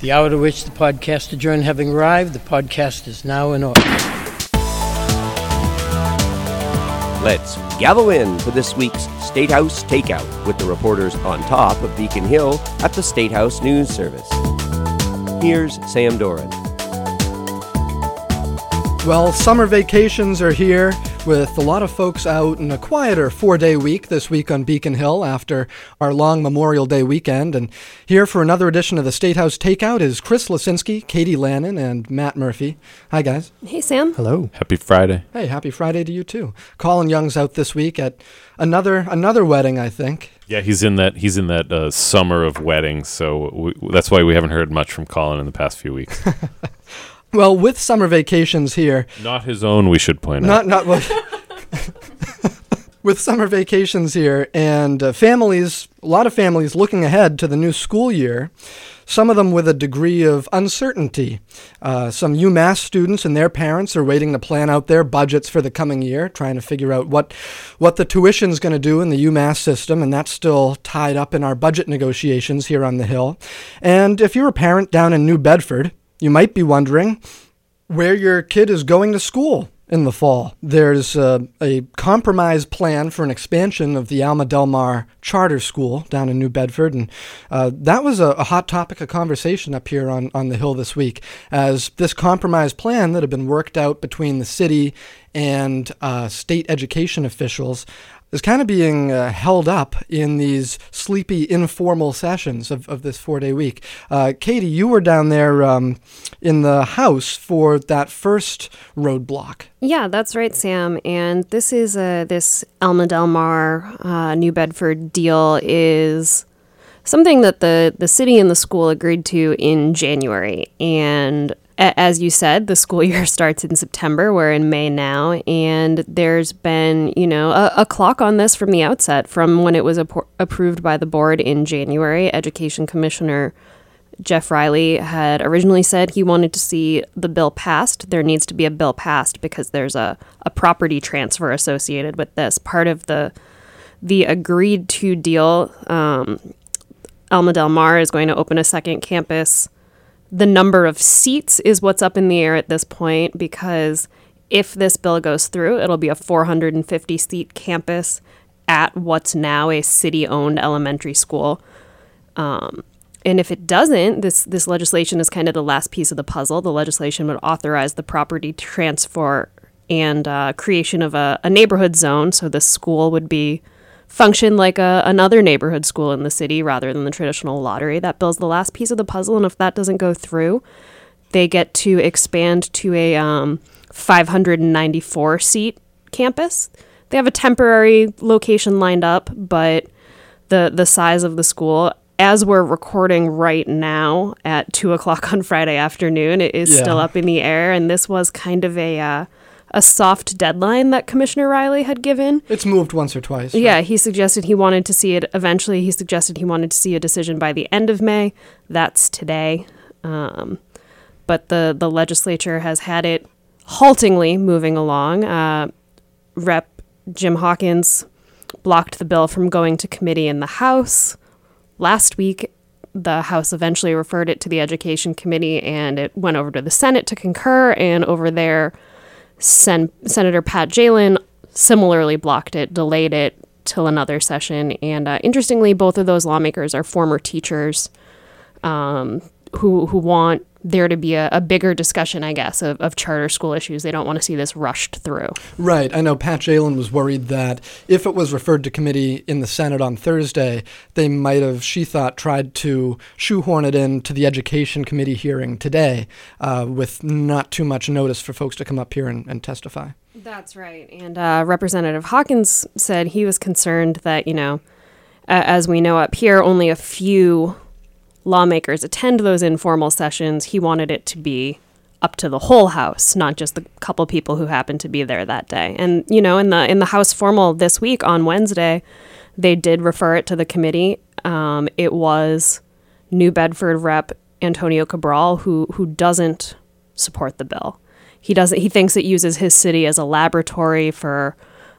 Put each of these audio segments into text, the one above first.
The hour to which the podcast adjourned having arrived, the podcast is now in order. Let's gather in for this week's State House Takeout with the reporters on top of Beacon Hill at the State House News Service. Here's Sam Doran. Well, summer vacations are here with a lot of folks out in a quieter four day week this week on Beacon Hill after our long Memorial Day weekend. And here for another edition of the State House Takeout is Chris Lisinski, Katie Lannon, and Matt Murphy. Hi, guys. Hey, Sam. Hello. Happy Friday. Hey, happy Friday to you too. Colin Young's out this week at another another wedding, I think. Yeah, he's in that he's in that uh, summer of weddings, so we, that's why we haven't heard much from Colin in the past few weeks. Well, with summer vacations here, Not his own, we should point not out. not well, with summer vacations here and uh, families, a lot of families looking ahead to the new school year. Some of them with a degree of uncertainty. Uh, some UMass students and their parents are waiting to plan out their budgets for the coming year, trying to figure out what what the tuition's going to do in the UMass system, and that's still tied up in our budget negotiations here on the Hill. And if you're a parent down in New Bedford, you might be wondering where your kid is going to school in the fall. There's uh, a compromise plan for an expansion of the Alma Del Mar Charter School down in New Bedford, and uh, that was a, a hot topic of conversation up here on, on the Hill this week, as this compromise plan that had been worked out between the city and uh, state education officials is kind of being uh, held up in these sleepy, informal sessions of, of this four day week. Uh, Katie, you were down there um, in the house for that first roadblock. Yeah, that's right, Sam. And this is uh, this Alma Del Mar, uh, New Bedford deal is something that the the city and the school agreed to in January. And as you said, the school year starts in September. We're in May now, and there's been you know a, a clock on this from the outset, from when it was appro- approved by the board in January. Education Commissioner Jeff Riley had originally said he wanted to see the bill passed. There needs to be a bill passed because there's a, a property transfer associated with this. Part of the the agreed to deal, um, Alma Del Mar is going to open a second campus. The number of seats is what's up in the air at this point because if this bill goes through, it'll be a 450 seat campus at what's now a city owned elementary school. Um, and if it doesn't, this this legislation is kind of the last piece of the puzzle. The legislation would authorize the property transfer and uh, creation of a, a neighborhood zone. So the school would be function like a, another neighborhood school in the city rather than the traditional lottery. That builds the last piece of the puzzle. And if that doesn't go through, they get to expand to a um, 594 seat campus. They have a temporary location lined up, but the the size of the school as we're recording right now at two o'clock on Friday afternoon, it is Yeah. still up in the air, and this was kind of a uh, a soft deadline that Commissioner Riley had given. It's moved once or twice. right? Yeah, he suggested he wanted to see it eventually. He suggested he wanted to see a decision by the end of May. That's today. Um, but the, the legislature has had it haltingly moving along. Uh, Rep. Jim Hawkins blocked the bill from going to committee in the House. Last week, the House eventually referred it to the Education Committee and it went over to the Senate to concur. And over there, Sen- Senator Pat Jehlen similarly blocked it, delayed it till another session. And uh, interestingly, both of those lawmakers are former teachers um, who who want there to be a, a bigger discussion, I guess, of, of charter school issues. They don't want to see this rushed through. Right. I know Pat Jehlen was worried that if it was referred to committee in the Senate on Thursday, they might have, she thought, tried to shoehorn it into the Education Committee hearing today uh, with not too much notice for folks to come up here and, and testify. That's right. And uh, Representative Hawkins said he was concerned that, you know, a- as we know up here, only a few lawmakers attend those informal sessions. He wanted it to be up to the whole house, not just the couple people who happened to be there that day. And you know, in the in the House formal this week on Wednesday, they did refer it to the committee. Um, it was New Bedford Rep Antonio Cabral who who doesn't support the bill. He doesn't. He thinks it uses his city as a laboratory for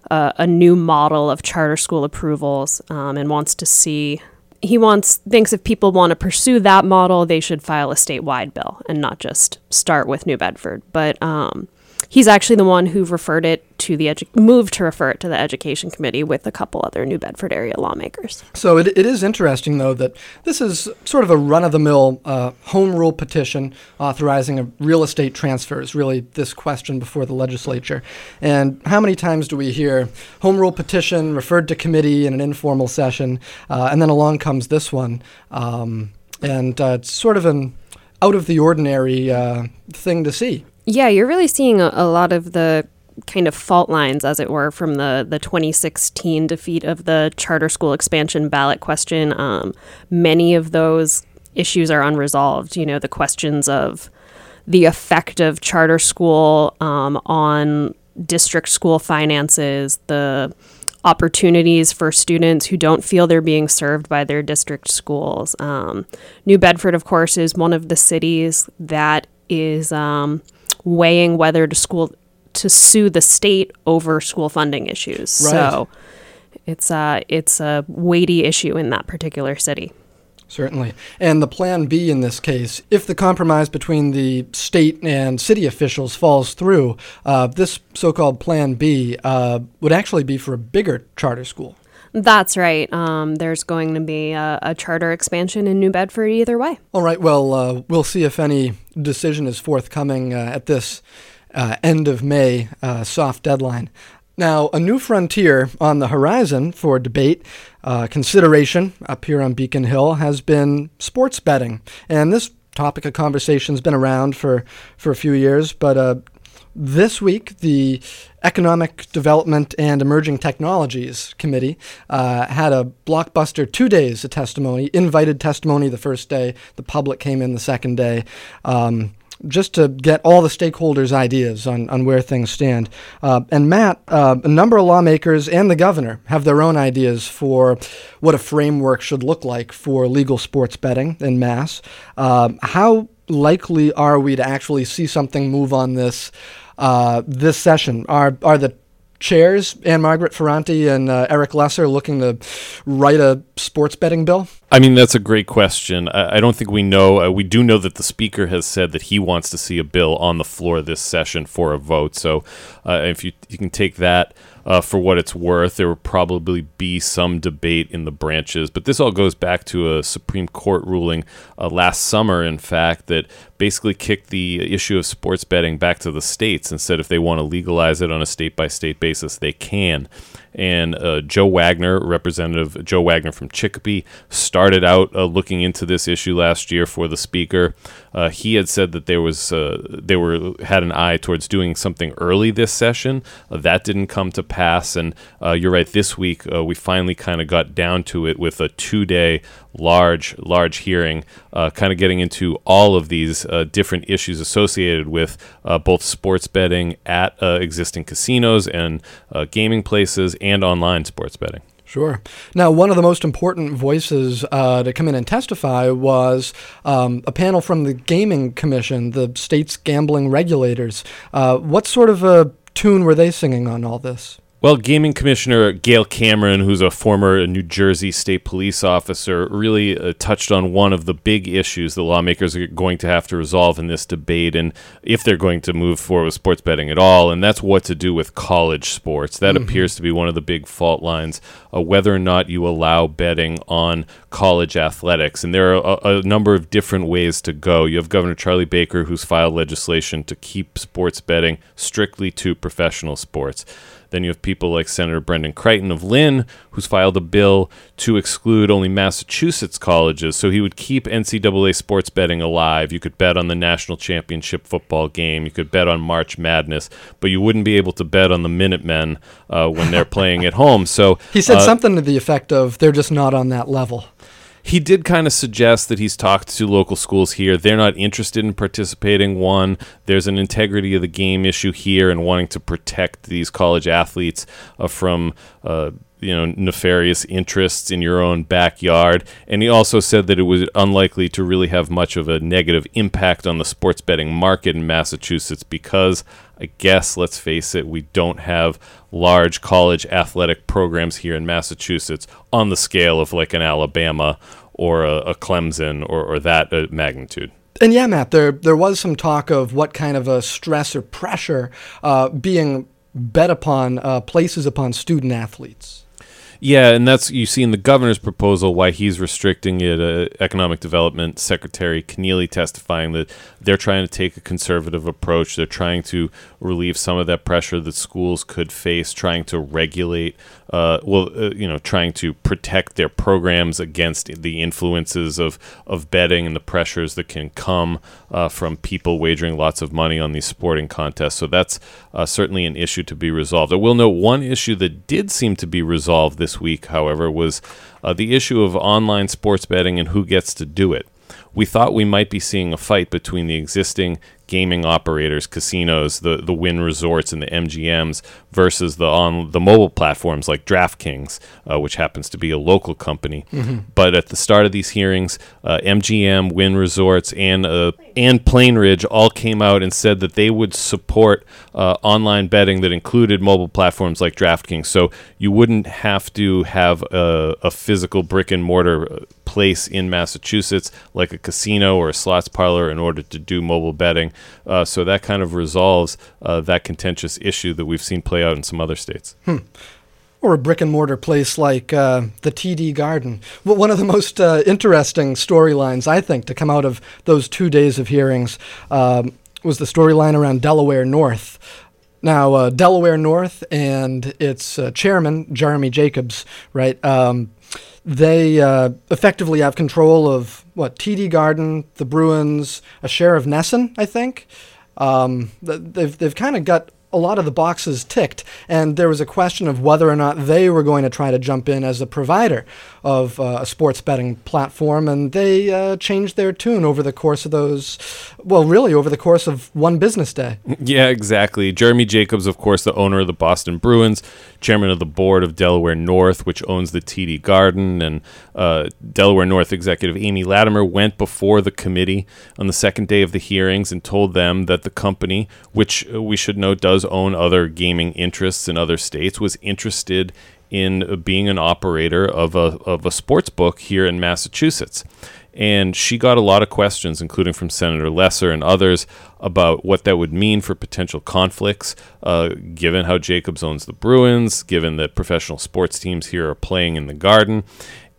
uh, a new model of charter school approvals, um, and wants to see he wants thinks if people want to pursue that model, they should file a statewide bill and not just start with New Bedford. But um, he's actually the one who referred it to the edu- moved to refer it to the education committee with a couple other New Bedford area lawmakers. So it, it is interesting, though, that this is sort of a run of the mill uh, home rule petition authorizing a real estate transfer, is really this question before the legislature. And how many times do we hear home rule petition referred to committee in an informal session, uh, and then along comes this one? Um, and uh, it's sort of an out of the ordinary uh, thing to see. Yeah, you're really seeing a, a lot of the kind of fault lines, as it were, from the, the 2016 defeat of the charter school expansion ballot question. Um, many of those issues are unresolved. You know, the questions of the effect of charter school um, on district school finances, the opportunities for students who don't feel they're being served by their district schools. Um, New Bedford, of course, is one of the cities that is um, weighing whether to school to sue the state over school funding issues. Right. So it's a it's a weighty issue in that particular city. Certainly. And the plan B in this case, if the compromise between the state and city officials falls through, uh, this so called plan B uh, would actually be for a bigger charter school. That's right. Um, there's going to be a, a, charter expansion in New Bedford either way. All right. Well, uh, we'll see if any decision is forthcoming uh, at this uh, end of May uh, soft deadline. Now, a new frontier on the horizon for debate, uh, consideration up here on Beacon Hill has been sports betting. And this topic of conversation has been around for, for a few years, but uh, this week, the Economic Development and Emerging Technologies Committee uh, had a blockbuster two days of testimony, invited testimony the first day, the public came in the second day. Um, just to get all the stakeholders' ideas on, on where things stand. Uh, and Matt, uh, a number of lawmakers and the governor have their own ideas for what a framework should look like for legal sports betting in Mass. Uh, how likely are we to actually see something move on this uh, this session? Are are the chairs, Anne Margaret Ferrante and uh, Eric Lesser, looking to write a sports betting bill? I mean, that's a great question. I, I don't think we know. Uh, we do know that the speaker has said that he wants to see a bill on the floor this session for a vote. So, uh, if you you can take that uh, for what it's worth. There will probably be some debate in the branches, but this all goes back to a Supreme Court ruling uh, last summer, in fact, that basically kicked the issue of sports betting back to the states and said if they want to legalize it on a state by state basis, they can. And uh, Joe Wagner, Representative Joe Wagner from Chicopee, started out uh, looking into this issue last year for the speaker. Uh, he had said that there was uh, they were had an eye towards doing something early this session. Uh, that didn't come to pass, and uh, you're right. This week we finally kind of got down to it with a two-day large large hearing, kind of getting into all of these different issues associated with both sports betting at existing casinos and gaming places and online sports betting. Sure. Now, one of the most important voices uh, to come in and testify was um, a panel from the Gaming Commission, the state's gambling regulators. Uh, what sort of a tune were they singing on all this? Well, Gaming Commissioner Gayle Cameron, who's a former New Jersey state police officer, really uh, touched on one of the big issues the lawmakers are going to have to resolve in this debate, and if they're going to move forward with sports betting at all, and that's what to do with college sports. That mm-hmm. appears to be one of the big fault lines, uh, whether or not you allow betting on college athletics. And there are a, a number of different ways to go. You have Governor Charlie Baker, who's filed legislation to keep sports betting strictly to professional sports. Then you have people like Senator Brendan Creighton of Lynn, who's filed a bill to exclude only Massachusetts colleges. So he would keep NCAA sports betting alive. You could bet on the national championship football game, you could bet on March Madness, but you wouldn't be able to bet on the Minutemen uh, when they're playing at home. So he said uh, something to the effect of they're just not on that level he did kind of suggest that he's talked to local schools here. They're not interested in participating. One, there's an integrity of the game issue here and wanting to protect these college athletes uh, from. Uh, you know nefarious interests in your own backyard and he also said that it was unlikely to really have much of a negative impact on the sports betting market in Massachusetts because I guess let's face it we don't have large college athletic programs here in Massachusetts on the scale of like an Alabama or a, a Clemson or, or that uh, magnitude. And yeah, Matt, there there was some talk of what kind of a stress or pressure uh, being bet upon uh, places upon student athletes. Yeah, and that's you see in the governor's proposal why he's restricting it. Uh, Economic Development Secretary Kennealy testifying that they're trying to take a conservative approach. They're trying to relieve some of that pressure that schools could face, trying to regulate, uh, well, uh, you know, trying to protect their programs against the influences of of betting and the pressures that can come uh, from people wagering lots of money on these sporting contests. So that's uh, certainly an issue to be resolved. I will note one issue that did seem to be resolved this week, however, was uh, the issue of online sports betting and who gets to do it. We thought we might be seeing a fight between the existing gaming operators, casinos, the the Wynn Resorts, and the MGMs versus the on the mobile platforms like DraftKings, uh, which happens to be a local company. Mm-hmm. But at the start of these hearings, uh, MGM, Wynn Resorts, and uh, and Plainridge all came out and said that they would support uh, online betting that included mobile platforms like DraftKings. So you wouldn't have to have a, a physical brick and mortar uh, place in Massachusetts like a casino or a slots parlor in order to do mobile betting. Uh, so that kind of resolves uh, that contentious issue that we've seen play out in some other states. Hmm. Or a brick and mortar place like uh, the TD Garden. Well, one of the most uh, interesting storylines, I think, to come out of those two days of hearings um, was the storyline around Delaware North. Now, uh, Delaware North and its uh, chairman, Jeremy Jacobs, right? Um, they uh, effectively have control of what TD Garden, the Bruins, a share of NESN, I think. Um, they've they've kind of got a lot of the boxes ticked, and there was a question of whether or not they were going to try to jump in as a provider of uh, a sports betting platform, and they uh, changed their tune over the course of those, well, really over the course of one business day. Yeah, exactly. Jeremy Jacobs, of course, the owner of the Boston Bruins, chairman of the board of Delaware North, which owns the TD Garden, and uh, Delaware North executive Amy Latimer went before the committee on the second day of the hearings and told them that the company, which we should note does own other gaming interests in other states, was interested in being an operator of a, of a sports book here in Massachusetts. And she got a lot of questions, including from Senator Lesser and others, about what that would mean for potential conflicts, uh, given how Jacobs owns the Bruins, given that professional sports teams here are playing in the Garden.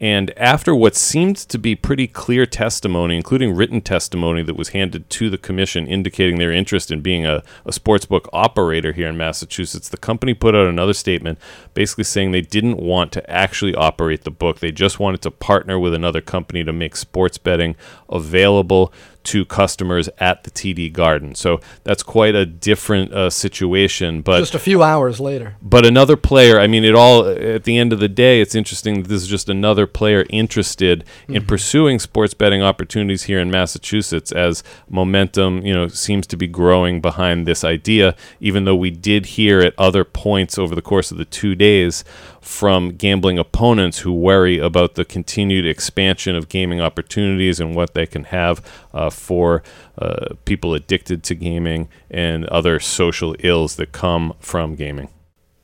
And after what seemed to be pretty clear testimony, including written testimony that was handed to the commission indicating their interest in being a, a sportsbook operator here in Massachusetts, the company put out another statement basically saying they didn't want to actually operate the book. They just wanted to partner with another company to make sports betting available to customers at the TD Garden. So that's quite a different uh, situation. But just a few hours later. But another player. I mean, it all at the end of the day, it's interesting that this is just another player interested mm-hmm. in pursuing sports betting opportunities here in Massachusetts as momentum, you know, seems to be growing behind this idea. Even though we did hear at other points over the course of the two days from gambling opponents who worry about the continued expansion of gaming opportunities and what they can have uh, for uh, people addicted to gaming and other social ills that come from gaming.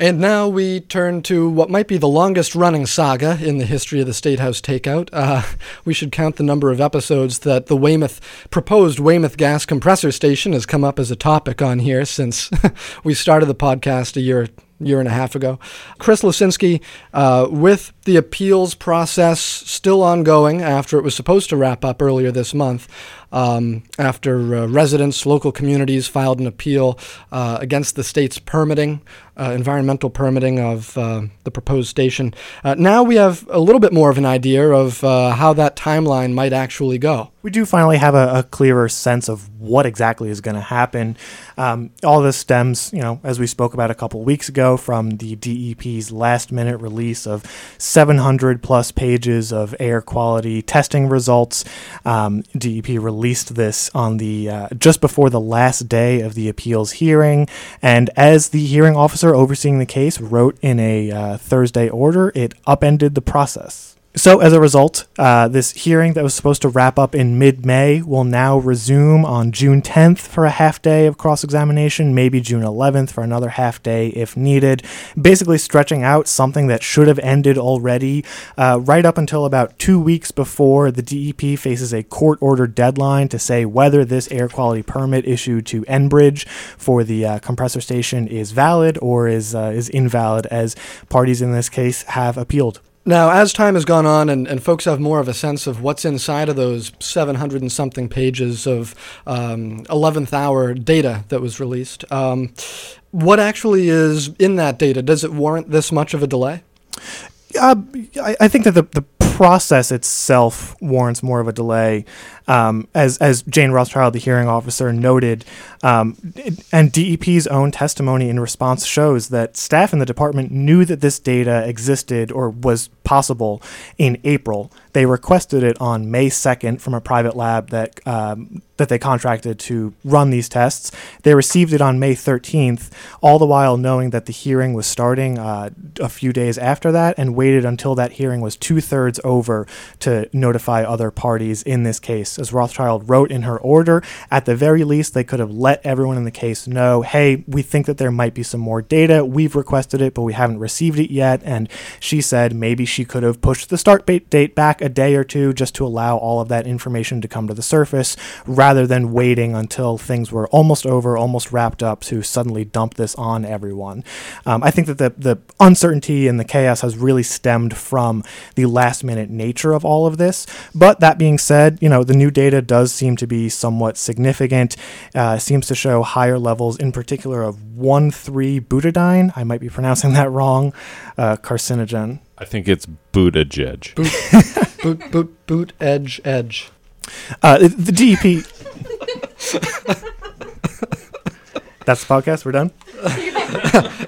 And now we turn to what might be the longest running saga in the history of the State House takeout. Uh, we should count the number of episodes that the Weymouth proposed Weymouth gas compressor station has come up as a topic on here since we started the podcast a year year and a half ago. Chris Lisinski, uh, with the appeals process still ongoing after it was supposed to wrap up earlier this month, um, after uh, residents, local communities filed an appeal uh, against the state's permitting, uh, environmental permitting of uh, the proposed station. Uh, now we have a little bit more of an idea of how that timeline might actually go. We do finally have a, a clearer sense of what exactly is going to happen. Um, all this stems, you know, as we spoke about a couple weeks ago, from the DEP's last minute release of 700 plus pages of air quality testing results. Um, DEP released this on the uh, just before the last day of the appeals hearing, and as the hearing officer overseeing the case wrote in a uh, Thursday order, it upended the process. So, as a result, uh, this hearing that was supposed to wrap up in mid May will now resume on June 10th for a half day of cross examination, maybe June 11th for another half day if needed. Basically, stretching out something that should have ended already uh, right up until about two weeks before the DEP faces a court ordered deadline to say whether this air quality permit issued to Enbridge for the uh, compressor station is valid or is, uh, is invalid, as parties in this case have appealed. Now, as time has gone on and, and folks have more of a sense of what's inside of those 700 and something pages of um, 11th hour data that was released, um, what actually is in that data? Does it warrant this much of a delay? Uh, I, I think that the, the process itself warrants more of a delay. Um, as as Jane Rothschild, the hearing officer, noted, um, and DEP's own testimony in response shows that staff in the department knew that this data existed or was possible in April. They requested it on May 2nd from a private lab that um, that they contracted to run these tests. They received it on May 13th, all the while knowing that the hearing was starting uh, a few days after that, and waited until that hearing was two thirds over to notify other parties in this case as Rothschild wrote in her order, at the very least, they could have let everyone in the case know hey, we think that there might be some more data. We've requested it, but we haven't received it yet. And she said maybe she could have pushed the start date back a day or two just to allow all of that information to come to the surface rather than waiting until things were almost over, almost wrapped up to suddenly dump this on everyone. Um, I think that the, the uncertainty and the chaos has really stemmed from the last minute nature of all of this. But that being said, you know, the new new data does seem to be somewhat significant. Uh, seems to show higher levels, in particular, of 1,3 butadiene. I might be pronouncing that wrong. Uh, carcinogen. I think it's Buttigieg. Boot, boot, boot, boot, edge, edge. Uh, the DEP. That's the podcast. We're done.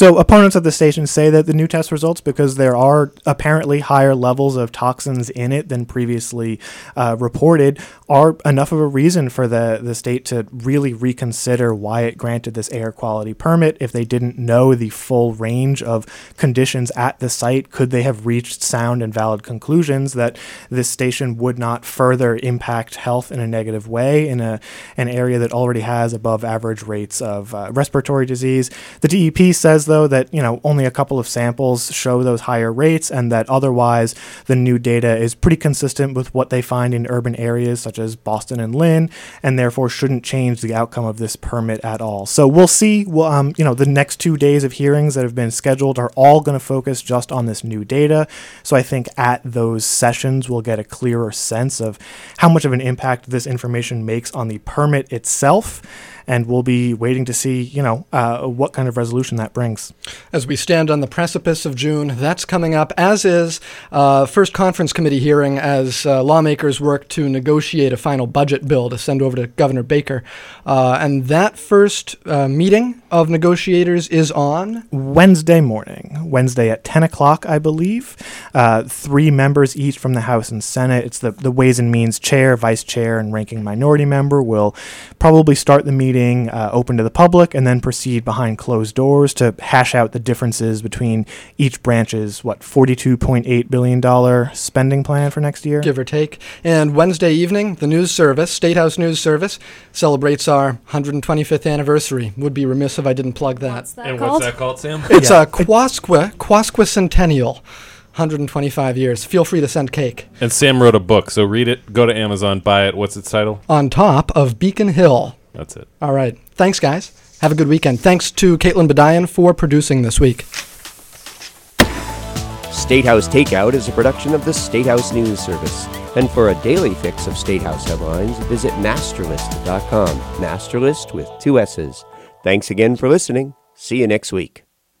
So opponents of the station say that the new test results, because there are apparently higher levels of toxins in it than previously uh, reported, are enough of a reason for the, the state to really reconsider why it granted this air quality permit. If they didn't know the full range of conditions at the site, could they have reached sound and valid conclusions that this station would not further impact health in a negative way in a, an area that already has above average rates of uh, respiratory disease? The DEP says though that you know only a couple of samples show those higher rates, and that otherwise the new data is pretty consistent with what they find in urban areas such as Boston and Lynn, and therefore shouldn't change the outcome of this permit at all. So we'll see. Um, you know, the next two days of hearings that have been scheduled are all going to focus just on this new data. So I think at those sessions we'll get a clearer sense of how much of an impact this information makes on the permit itself and we'll be waiting to see, you know, uh, what kind of resolution that brings. As we stand on the precipice of June, that's coming up, as is uh, first conference committee hearing as uh, lawmakers work to negotiate a final budget bill to send over to Governor Baker. Uh, and that first uh, meeting of negotiators is on Wednesday morning, Wednesday at 10 o'clock, I believe. Uh, three members each from the House and Senate. It's the, the Ways and Means chair, vice chair, and ranking minority member will probably start the meeting meeting uh, open to the public and then proceed behind closed doors to hash out the differences between each branch's, what, $42.8 billion spending plan for next year? give or take. And Wednesday evening, the news service, State House News Service, celebrates our 125th anniversary. Would be remiss if I didn't plug that. What's that And called? what's that called, Sam? It's Yeah. a Quasqua, Quasquicentennial. 125 years. Feel free to send cake. And Sam wrote a book, so read it. Go to Amazon, buy it. What's its title? On top of Beacon Hill. That's it. All right. Thanks, guys. Have a good weekend. Thanks to Caitlin Bedian for producing this week. Statehouse Takeout is a production of the Statehouse News Service. And for a daily fix of Statehouse headlines, visit massterlist.com. MASSterList with two S's. Thanks again for listening. See you next week.